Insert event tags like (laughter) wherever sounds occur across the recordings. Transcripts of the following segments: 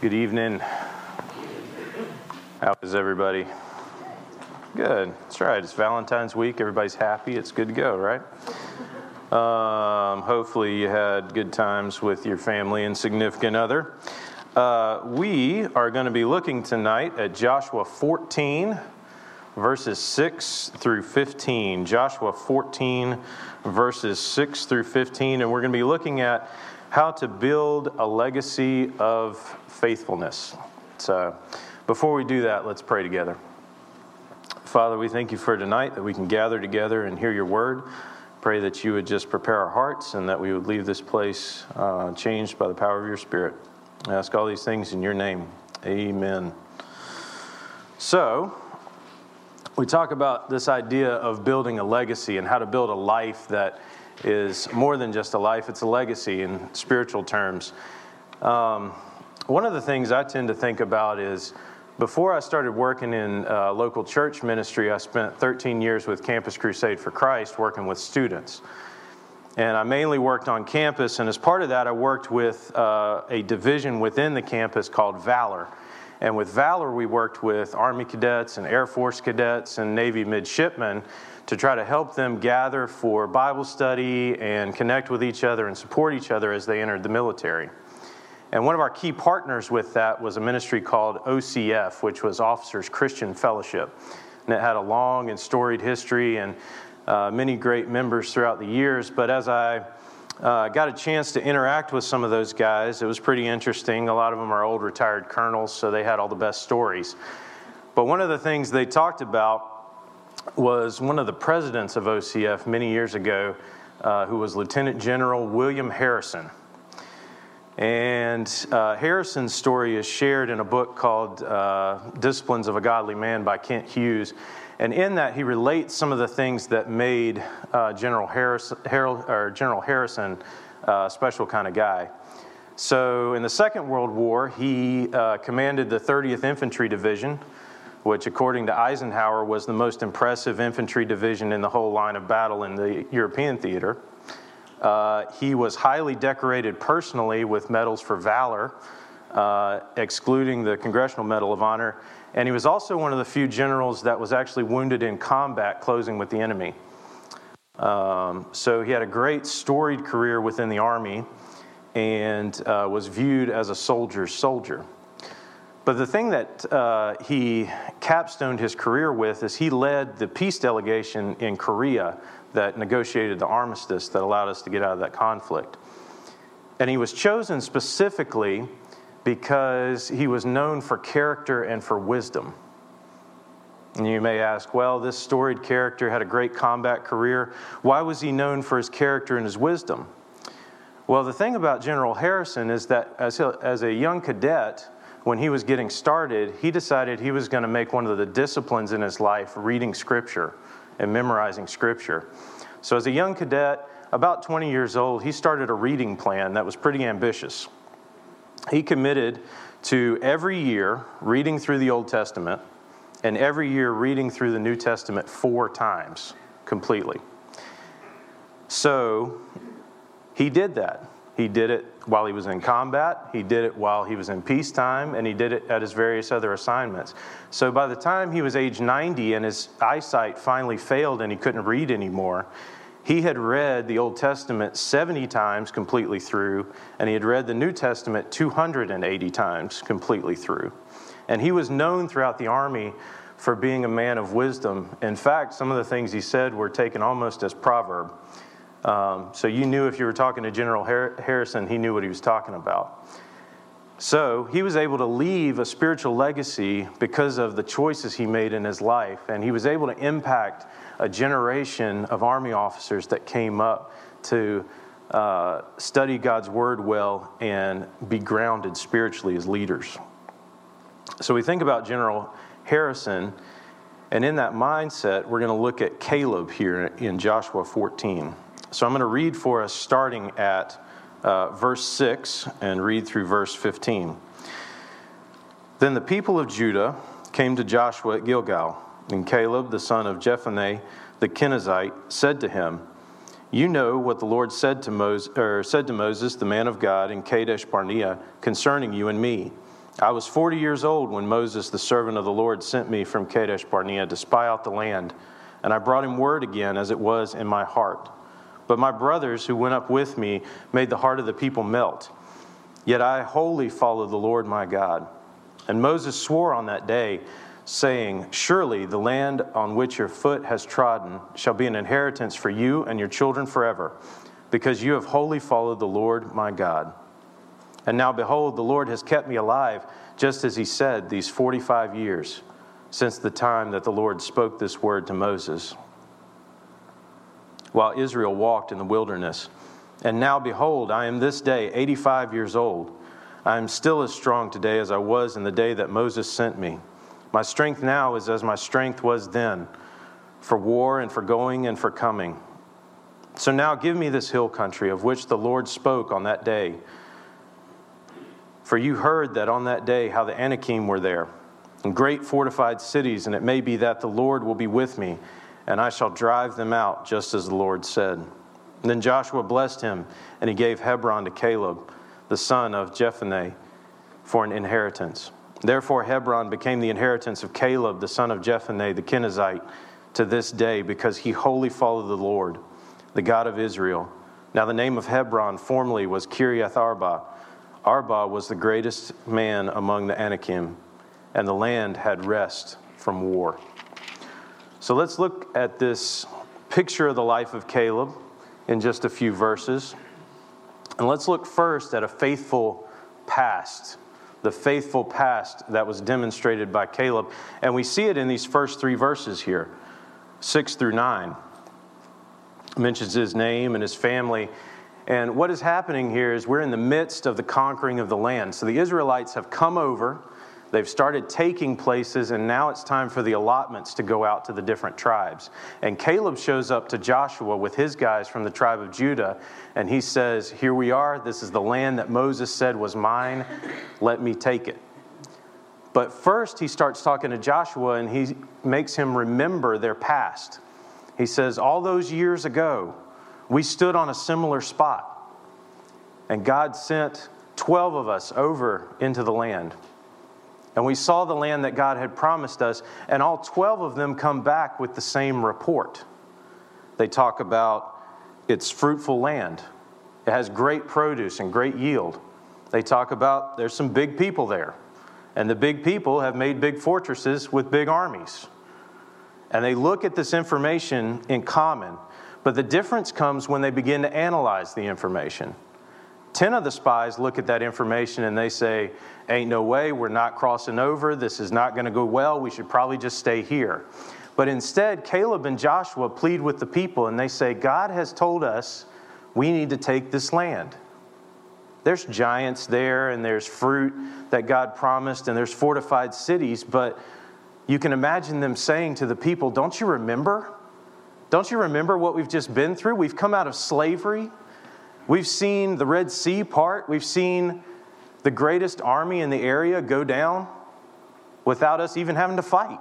Good evening. How is everybody? Good. That's right. It's Valentine's week. Everybody's happy. It's good to go, right? Um, hopefully, you had good times with your family and significant other. Uh, we are going to be looking tonight at Joshua 14, verses 6 through 15. Joshua 14, verses 6 through 15. And we're going to be looking at how to build a legacy of faithfulness. So, before we do that, let's pray together. Father, we thank you for tonight that we can gather together and hear your word. Pray that you would just prepare our hearts and that we would leave this place uh, changed by the power of your Spirit. I ask all these things in your name. Amen. So, we talk about this idea of building a legacy and how to build a life that is more than just a life, it's a legacy in spiritual terms. Um, one of the things I tend to think about is before I started working in uh, local church ministry, I spent 13 years with Campus Crusade for Christ working with students. And I mainly worked on campus, and as part of that, I worked with uh, a division within the campus called Valor. And with Valor, we worked with Army cadets and Air Force cadets and Navy midshipmen to try to help them gather for Bible study and connect with each other and support each other as they entered the military. And one of our key partners with that was a ministry called OCF, which was Officers Christian Fellowship. And it had a long and storied history and uh, many great members throughout the years. But as I uh, got a chance to interact with some of those guys, it was pretty interesting. A lot of them are old retired colonels, so they had all the best stories. But one of the things they talked about was one of the presidents of OCF many years ago, uh, who was Lieutenant General William Harrison. And uh, Harrison's story is shared in a book called uh, Disciplines of a Godly Man by Kent Hughes. And in that, he relates some of the things that made uh, General, Harris, Harold, or General Harrison uh, a special kind of guy. So, in the Second World War, he uh, commanded the 30th Infantry Division, which, according to Eisenhower, was the most impressive infantry division in the whole line of battle in the European theater. Uh, he was highly decorated personally with medals for valor, uh, excluding the Congressional Medal of Honor. And he was also one of the few generals that was actually wounded in combat closing with the enemy. Um, so he had a great storied career within the Army and uh, was viewed as a soldier's soldier. But the thing that uh, he capstoned his career with is he led the peace delegation in Korea that negotiated the armistice that allowed us to get out of that conflict. And he was chosen specifically because he was known for character and for wisdom. And you may ask, well, this storied character had a great combat career. Why was he known for his character and his wisdom? Well, the thing about General Harrison is that as a, as a young cadet, when he was getting started, he decided he was going to make one of the disciplines in his life reading Scripture and memorizing Scripture. So, as a young cadet, about 20 years old, he started a reading plan that was pretty ambitious. He committed to every year reading through the Old Testament and every year reading through the New Testament four times completely. So, he did that. He did it while he was in combat, he did it while he was in peacetime, and he did it at his various other assignments. So by the time he was age 90 and his eyesight finally failed and he couldn't read anymore, he had read the Old Testament 70 times completely through, and he had read the New Testament 280 times completely through. And he was known throughout the army for being a man of wisdom. In fact, some of the things he said were taken almost as proverb. Um, so you knew if you were talking to General Harrison, he knew what he was talking about. So he was able to leave a spiritual legacy because of the choices he made in his life, and he was able to impact a generation of Army officers that came up to uh, study God's word well and be grounded spiritually as leaders. So we think about General Harrison, and in that mindset, we're going to look at Caleb here in Joshua 14. So I'm going to read for us starting at uh, verse 6 and read through verse 15. Then the people of Judah came to Joshua at Gilgal, and Caleb, the son of Jephunneh the Kenizzite, said to him, You know what the Lord said to, Moses, or said to Moses, the man of God, in Kadesh Barnea, concerning you and me. I was 40 years old when Moses, the servant of the Lord, sent me from Kadesh Barnea to spy out the land, and I brought him word again as it was in my heart. But my brothers who went up with me made the heart of the people melt. Yet I wholly followed the Lord my God. And Moses swore on that day, saying, Surely the land on which your foot has trodden shall be an inheritance for you and your children forever, because you have wholly followed the Lord my God. And now, behold, the Lord has kept me alive, just as he said, these 45 years since the time that the Lord spoke this word to Moses, while Israel walked in the wilderness. And now, behold, I am this day 85 years old. I am still as strong today as I was in the day that Moses sent me. My strength now is as my strength was then, for war and for going and for coming. So now give me this hill country of which the Lord spoke on that day. For you heard that on that day how the Anakim were there, and great fortified cities, and it may be that the Lord will be with me, and I shall drive them out, just as the Lord said. And then Joshua blessed him, and he gave Hebron to Caleb, the son of Jephunneh, for an inheritance. Therefore, Hebron became the inheritance of Caleb, the son of Jephunneh, the Kenizzite, to this day, because he wholly followed the Lord, the God of Israel. Now, the name of Hebron formerly was Kiriath Arba. Arba was the greatest man among the Anakim, and the land had rest from war. So let's look at this picture of the life of Caleb in just a few verses. And let's look first at a faithful past the faithful past that was demonstrated by Caleb. And we see it in these first three verses here, six through nine. mentions his name and his family. And what is happening here is we're in the midst of the conquering of the land. So the Israelites have come over They've started taking places, and now it's time for the allotments to go out to the different tribes. And Caleb shows up to Joshua with his guys from the tribe of Judah, and he says, Here we are. This is the land that Moses said was mine. Let me take it. But first, he starts talking to Joshua, and he makes him remember their past. He says, All those years ago, we stood on a similar spot, and God sent 12 of us over into the land. And we saw the land that God had promised us, and all 12 of them come back with the same report. They talk about its fruitful land, it has great produce and great yield. They talk about there's some big people there, and the big people have made big fortresses with big armies. And they look at this information in common, but the difference comes when they begin to analyze the information. Ten of the spies look at that information and they say, Ain't no way, we're not crossing over. This is not going to go well. We should probably just stay here. But instead, Caleb and Joshua plead with the people and they say, God has told us we need to take this land. There's giants there and there's fruit that God promised and there's fortified cities, but you can imagine them saying to the people, Don't you remember? Don't you remember what we've just been through? We've come out of slavery. We've seen the Red Sea part. We've seen the greatest army in the area go down without us even having to fight.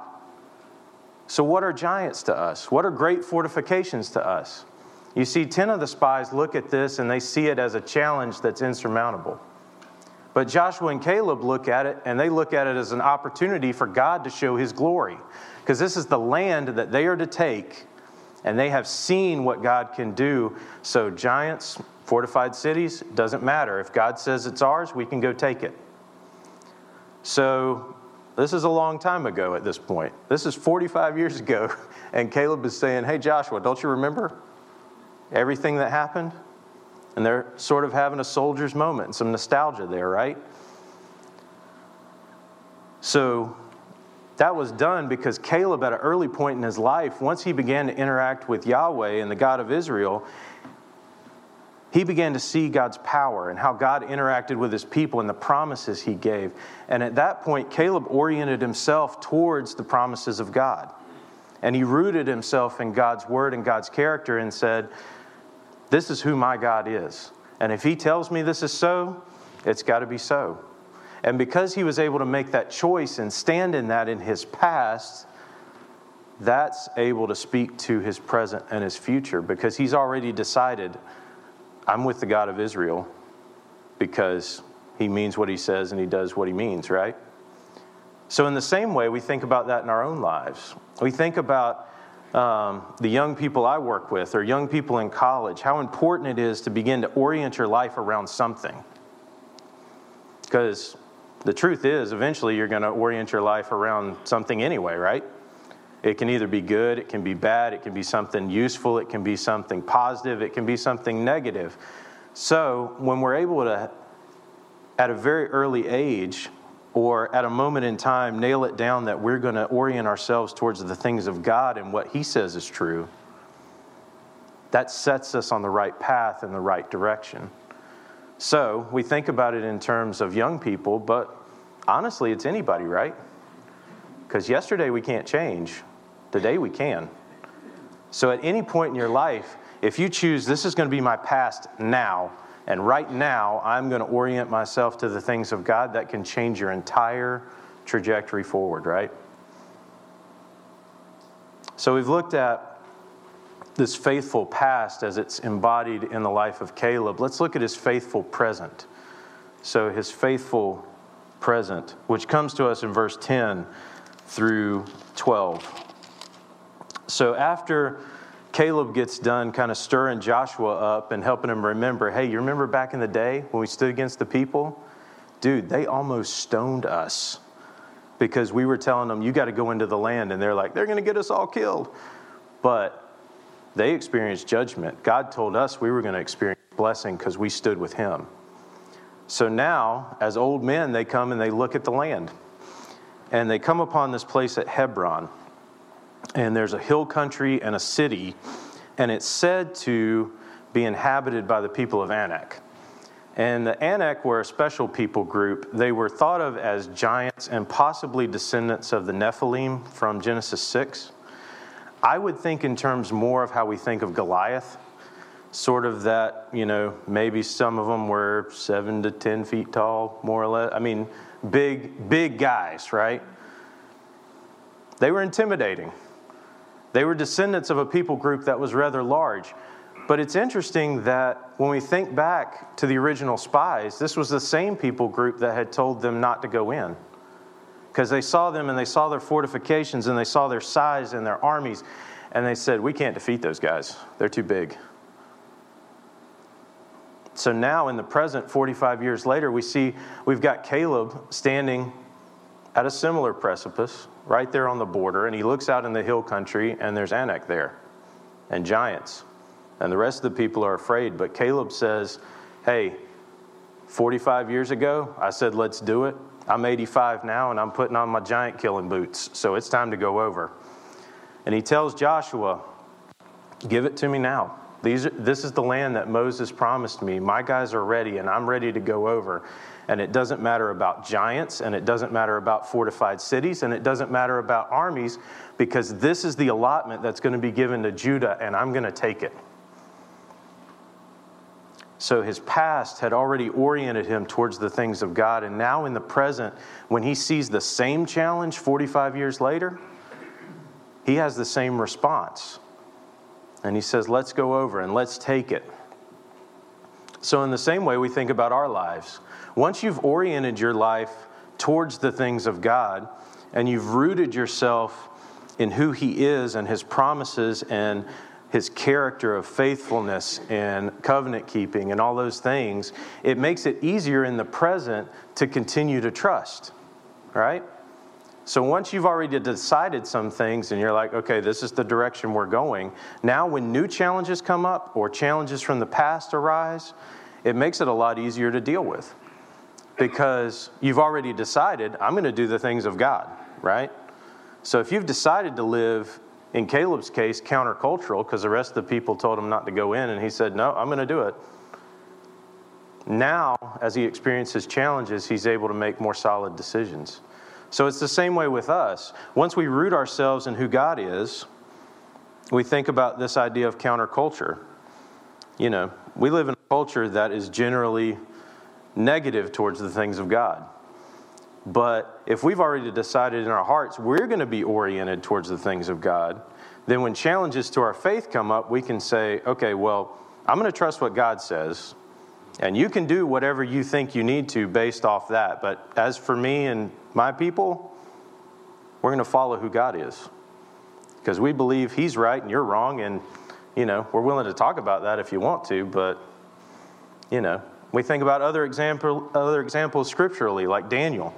So, what are giants to us? What are great fortifications to us? You see, 10 of the spies look at this and they see it as a challenge that's insurmountable. But Joshua and Caleb look at it and they look at it as an opportunity for God to show his glory. Because this is the land that they are to take and they have seen what God can do. So, giants, Fortified cities, doesn't matter. If God says it's ours, we can go take it. So, this is a long time ago at this point. This is 45 years ago. (laughs) And Caleb is saying, Hey, Joshua, don't you remember everything that happened? And they're sort of having a soldier's moment, and some nostalgia there, right? So, that was done because Caleb, at an early point in his life, once he began to interact with Yahweh and the God of Israel, he began to see God's power and how God interacted with his people and the promises he gave. And at that point, Caleb oriented himself towards the promises of God. And he rooted himself in God's word and God's character and said, This is who my God is. And if he tells me this is so, it's got to be so. And because he was able to make that choice and stand in that in his past, that's able to speak to his present and his future because he's already decided I'm with the God of Israel because he means what he says and he does what he means, right? So, in the same way, we think about that in our own lives. We think about um, the young people I work with or young people in college, how important it is to begin to orient your life around something. Because the truth is, eventually, you're going to orient your life around something anyway, right? It can either be good, it can be bad, it can be something useful, it can be something positive, it can be something negative. So, when we're able to, at a very early age, or at a moment in time, nail it down that we're going to orient ourselves towards the things of God and what He says is true, that sets us on the right path in the right direction. So we think about it in terms of young people, but honestly, it's anybody, right? Because yesterday we can't change, today we can. So at any point in your life, if you choose this is going to be my past now, and right now I'm going to orient myself to the things of God, that can change your entire trajectory forward, right? So we've looked at this faithful past as it's embodied in the life of Caleb, let's look at his faithful present. So, his faithful present, which comes to us in verse 10 through 12. So, after Caleb gets done kind of stirring Joshua up and helping him remember, hey, you remember back in the day when we stood against the people? Dude, they almost stoned us because we were telling them, you got to go into the land. And they're like, they're going to get us all killed. But they experienced judgment. God told us we were going to experience blessing because we stood with Him. So now, as old men, they come and they look at the land. And they come upon this place at Hebron. And there's a hill country and a city. And it's said to be inhabited by the people of Anak. And the Anak were a special people group. They were thought of as giants and possibly descendants of the Nephilim from Genesis 6. I would think in terms more of how we think of Goliath, sort of that, you know, maybe some of them were seven to 10 feet tall, more or less. I mean, big, big guys, right? They were intimidating. They were descendants of a people group that was rather large. But it's interesting that when we think back to the original spies, this was the same people group that had told them not to go in because they saw them and they saw their fortifications and they saw their size and their armies, and they said, We can't defeat those guys. They're too big. So now, in the present, 45 years later, we see we've got Caleb standing at a similar precipice right there on the border, and he looks out in the hill country, and there's Anak there and giants. And the rest of the people are afraid. But Caleb says, Hey, 45 years ago, I said, Let's do it. I'm 85 now and I'm putting on my giant killing boots, so it's time to go over. And he tells Joshua, Give it to me now. These, this is the land that Moses promised me. My guys are ready and I'm ready to go over. And it doesn't matter about giants and it doesn't matter about fortified cities and it doesn't matter about armies because this is the allotment that's going to be given to Judah and I'm going to take it. So his past had already oriented him towards the things of God. And now, in the present, when he sees the same challenge 45 years later, he has the same response. And he says, Let's go over and let's take it. So, in the same way, we think about our lives. Once you've oriented your life towards the things of God and you've rooted yourself in who He is and His promises and his character of faithfulness and covenant keeping and all those things, it makes it easier in the present to continue to trust, right? So once you've already decided some things and you're like, okay, this is the direction we're going, now when new challenges come up or challenges from the past arise, it makes it a lot easier to deal with because you've already decided, I'm going to do the things of God, right? So if you've decided to live in Caleb's case, countercultural because the rest of the people told him not to go in, and he said, No, I'm going to do it. now, as he experiences challenges, he's able to make more solid decisions. So it's the same way with us. Once we root ourselves in who God is, we think about this idea of counterculture. You know, we live in a culture that is generally negative towards the things of God. But if we've already decided in our hearts we're going to be oriented towards the things of God, then when challenges to our faith come up, we can say, okay, well, I'm going to trust what God says, and you can do whatever you think you need to based off that. But as for me and my people, we're going to follow who God is because we believe He's right and you're wrong, and you know we're willing to talk about that if you want to. But you know, we think about other example other examples scripturally, like Daniel.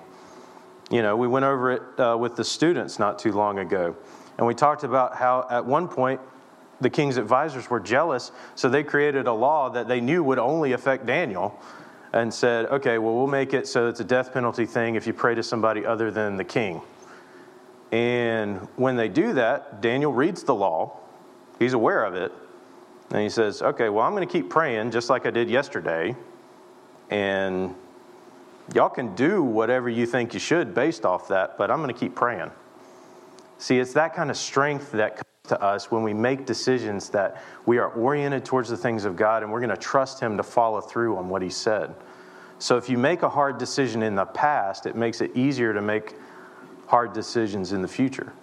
You know, we went over it uh, with the students not too long ago, and we talked about how at one point the king's advisors were jealous, so they created a law that they knew would only affect Daniel and said, okay, well, we'll make it so it's a death penalty thing if you pray to somebody other than the king. And when they do that, Daniel reads the law, he's aware of it, and he says, okay, well, I'm going to keep praying just like I did yesterday, and y'all can do whatever you think you should based off that, but I'm going to keep praying. See, it's that kind of strength that comes to us when we make decisions that we are oriented towards the things of God and we're going to trust Him to follow through on what He said. So if you make a hard decision in the past, it makes it easier to make hard decisions in the future.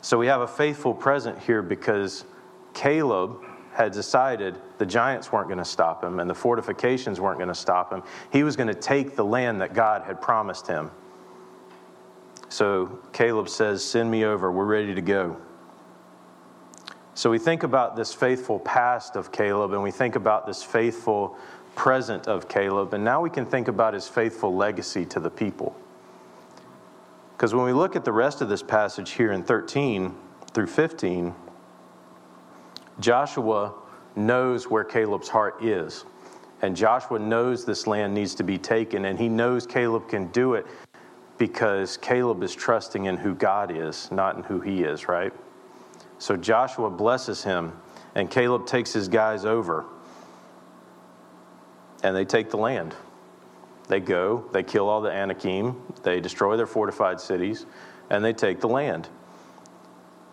So we have a faithful present here because Caleb had decided the giants weren't going to stop him and the fortifications weren't going to stop him. He was going to take the land that God had promised him. So Caleb says, Send me over. We're ready to go. So we think about this faithful past of Caleb and we think about this faithful present of Caleb, and now we can think about his faithful legacy to the people. Because when we look at the rest of this passage here in 13 through 15, Joshua knows where Caleb's heart is. And Joshua knows this land needs to be taken, and he knows Caleb can do it because Caleb is trusting in who God is, not in who he is, right? So Joshua blesses him, and Caleb takes his guys over, and they take the land. They go, they kill all the Anakim, they destroy their fortified cities, and they take the land.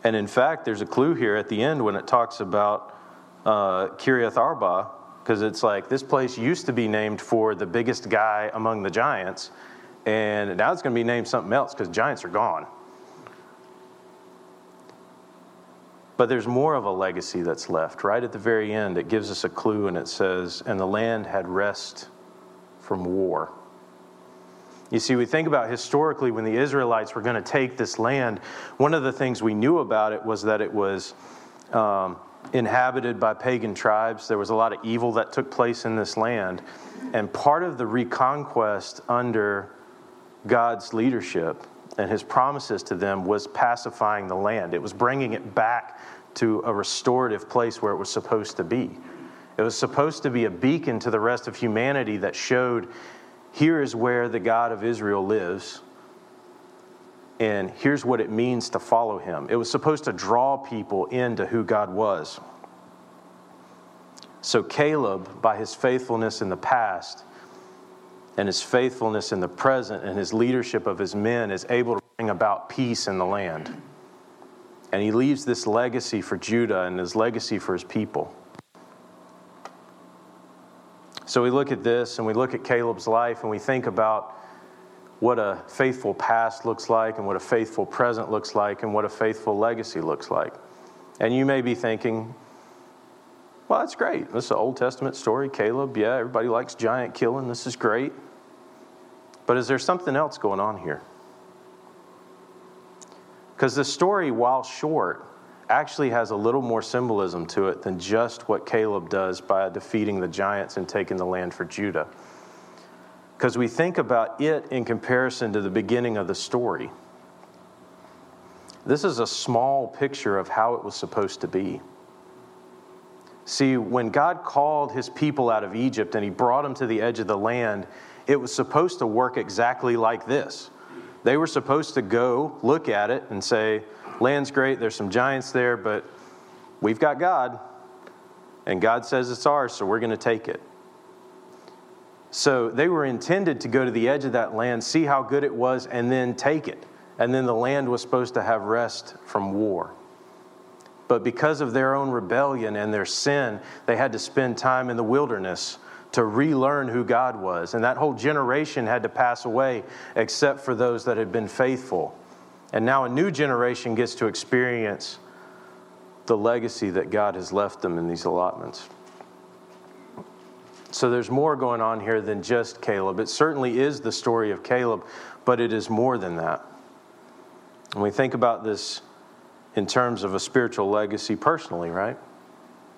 And in fact, there's a clue here at the end when it talks about uh, Kiriath Arba, because it's like this place used to be named for the biggest guy among the giants, and now it's going to be named something else because giants are gone. But there's more of a legacy that's left. Right at the very end, it gives us a clue and it says, And the land had rest from war. You see, we think about historically when the Israelites were going to take this land, one of the things we knew about it was that it was um, inhabited by pagan tribes. There was a lot of evil that took place in this land. And part of the reconquest under God's leadership and his promises to them was pacifying the land. It was bringing it back to a restorative place where it was supposed to be. It was supposed to be a beacon to the rest of humanity that showed here is where the God of Israel lives, and here's what it means to follow him. It was supposed to draw people into who God was. So, Caleb, by his faithfulness in the past, and his faithfulness in the present and his leadership of his men is able to bring about peace in the land. And he leaves this legacy for Judah and his legacy for his people. So we look at this and we look at Caleb's life and we think about what a faithful past looks like and what a faithful present looks like and what a faithful legacy looks like. And you may be thinking, well, that's great. This is an Old Testament story. Caleb, yeah, everybody likes giant killing. This is great. But is there something else going on here? Because the story, while short, actually has a little more symbolism to it than just what Caleb does by defeating the giants and taking the land for Judah. Because we think about it in comparison to the beginning of the story. This is a small picture of how it was supposed to be. See, when God called his people out of Egypt and he brought them to the edge of the land, it was supposed to work exactly like this. They were supposed to go look at it and say, Land's great, there's some giants there, but we've got God, and God says it's ours, so we're going to take it. So they were intended to go to the edge of that land, see how good it was, and then take it. And then the land was supposed to have rest from war. But because of their own rebellion and their sin, they had to spend time in the wilderness to relearn who God was. And that whole generation had to pass away except for those that had been faithful. And now a new generation gets to experience the legacy that God has left them in these allotments. So there's more going on here than just Caleb. It certainly is the story of Caleb, but it is more than that. And we think about this in terms of a spiritual legacy personally, right?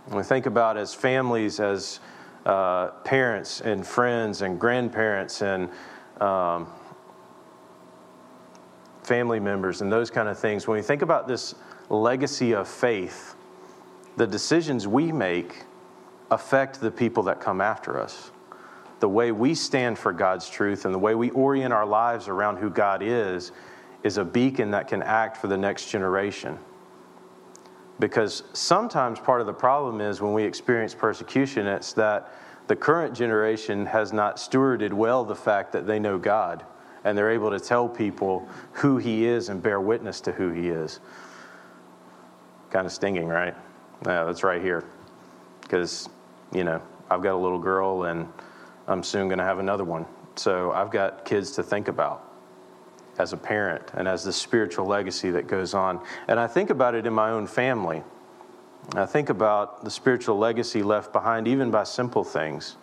We think about as families, as uh, parents and friends and grandparents and um, family members and those kind of things. When we think about this legacy of faith, the decisions we make affect the people that come after us. The way we stand for God's truth and the way we orient our lives around who God is is a beacon that can act for the next generation. Because sometimes part of the problem is when we experience persecution, it's that the current generation has not stewarded well the fact that they know God and they're able to tell people who He is and bear witness to who He is. Kind of stinging, right? Yeah, that's right here. Because you know, I've got a little girl and I'm soon going to have another one. So I've got kids to think about as a parent and as the spiritual legacy that goes on. And I think about it in my own family. I think about the spiritual legacy left behind, even by simple things.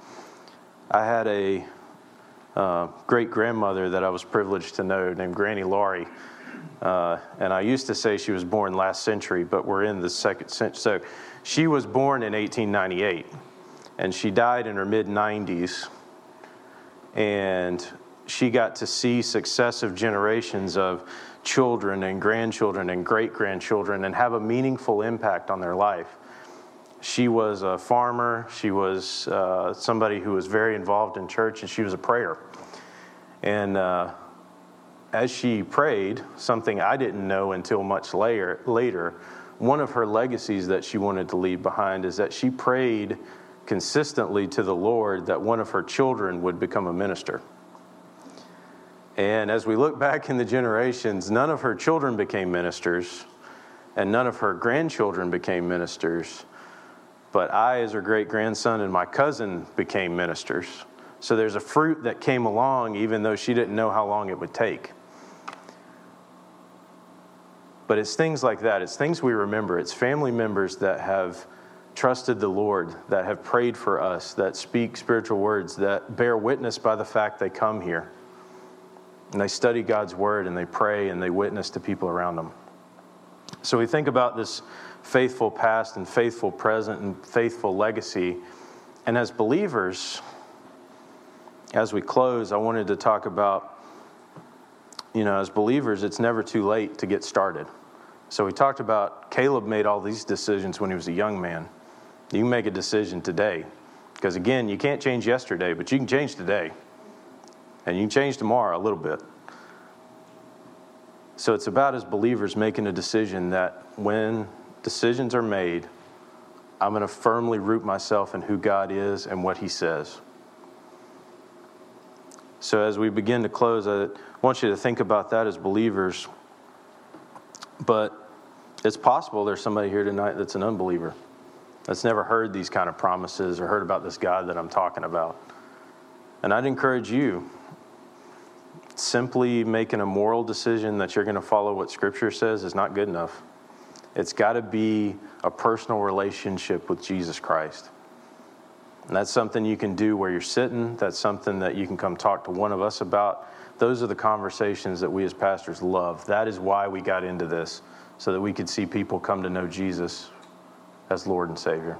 I had a uh, great grandmother that I was privileged to know named Granny Laurie. Uh, and I used to say she was born last century, but we're in the second century. So she was born in 1898 and she died in her mid 90s. And she got to see successive generations of children and grandchildren and great grandchildren and have a meaningful impact on their life. She was a farmer, she was uh, somebody who was very involved in church, and she was a prayer. And uh, as she prayed, something I didn't know until much later, later, one of her legacies that she wanted to leave behind is that she prayed consistently to the Lord that one of her children would become a minister. And as we look back in the generations, none of her children became ministers, and none of her grandchildren became ministers. But I, as her great grandson, and my cousin became ministers. So there's a fruit that came along, even though she didn't know how long it would take. But it's things like that. It's things we remember. It's family members that have trusted the Lord, that have prayed for us, that speak spiritual words, that bear witness by the fact they come here. And they study God's word and they pray and they witness to people around them. So we think about this faithful past and faithful present and faithful legacy. And as believers, as we close, I wanted to talk about, you know, as believers, it's never too late to get started. So we talked about Caleb made all these decisions when he was a young man. You make a decision today. Because again, you can't change yesterday, but you can change today. And you can change tomorrow a little bit. So it's about as believers making a decision that when decisions are made, I'm going to firmly root myself in who God is and what He says. So as we begin to close, I want you to think about that as believers. But it's possible there's somebody here tonight that's an unbeliever that's never heard these kind of promises or heard about this God that I'm talking about. And I'd encourage you simply making a moral decision that you're going to follow what Scripture says is not good enough. It's got to be a personal relationship with Jesus Christ. And that's something you can do where you're sitting. That's something that you can come talk to one of us about. Those are the conversations that we as pastors love. That is why we got into this, so that we could see people come to know Jesus as Lord and Savior.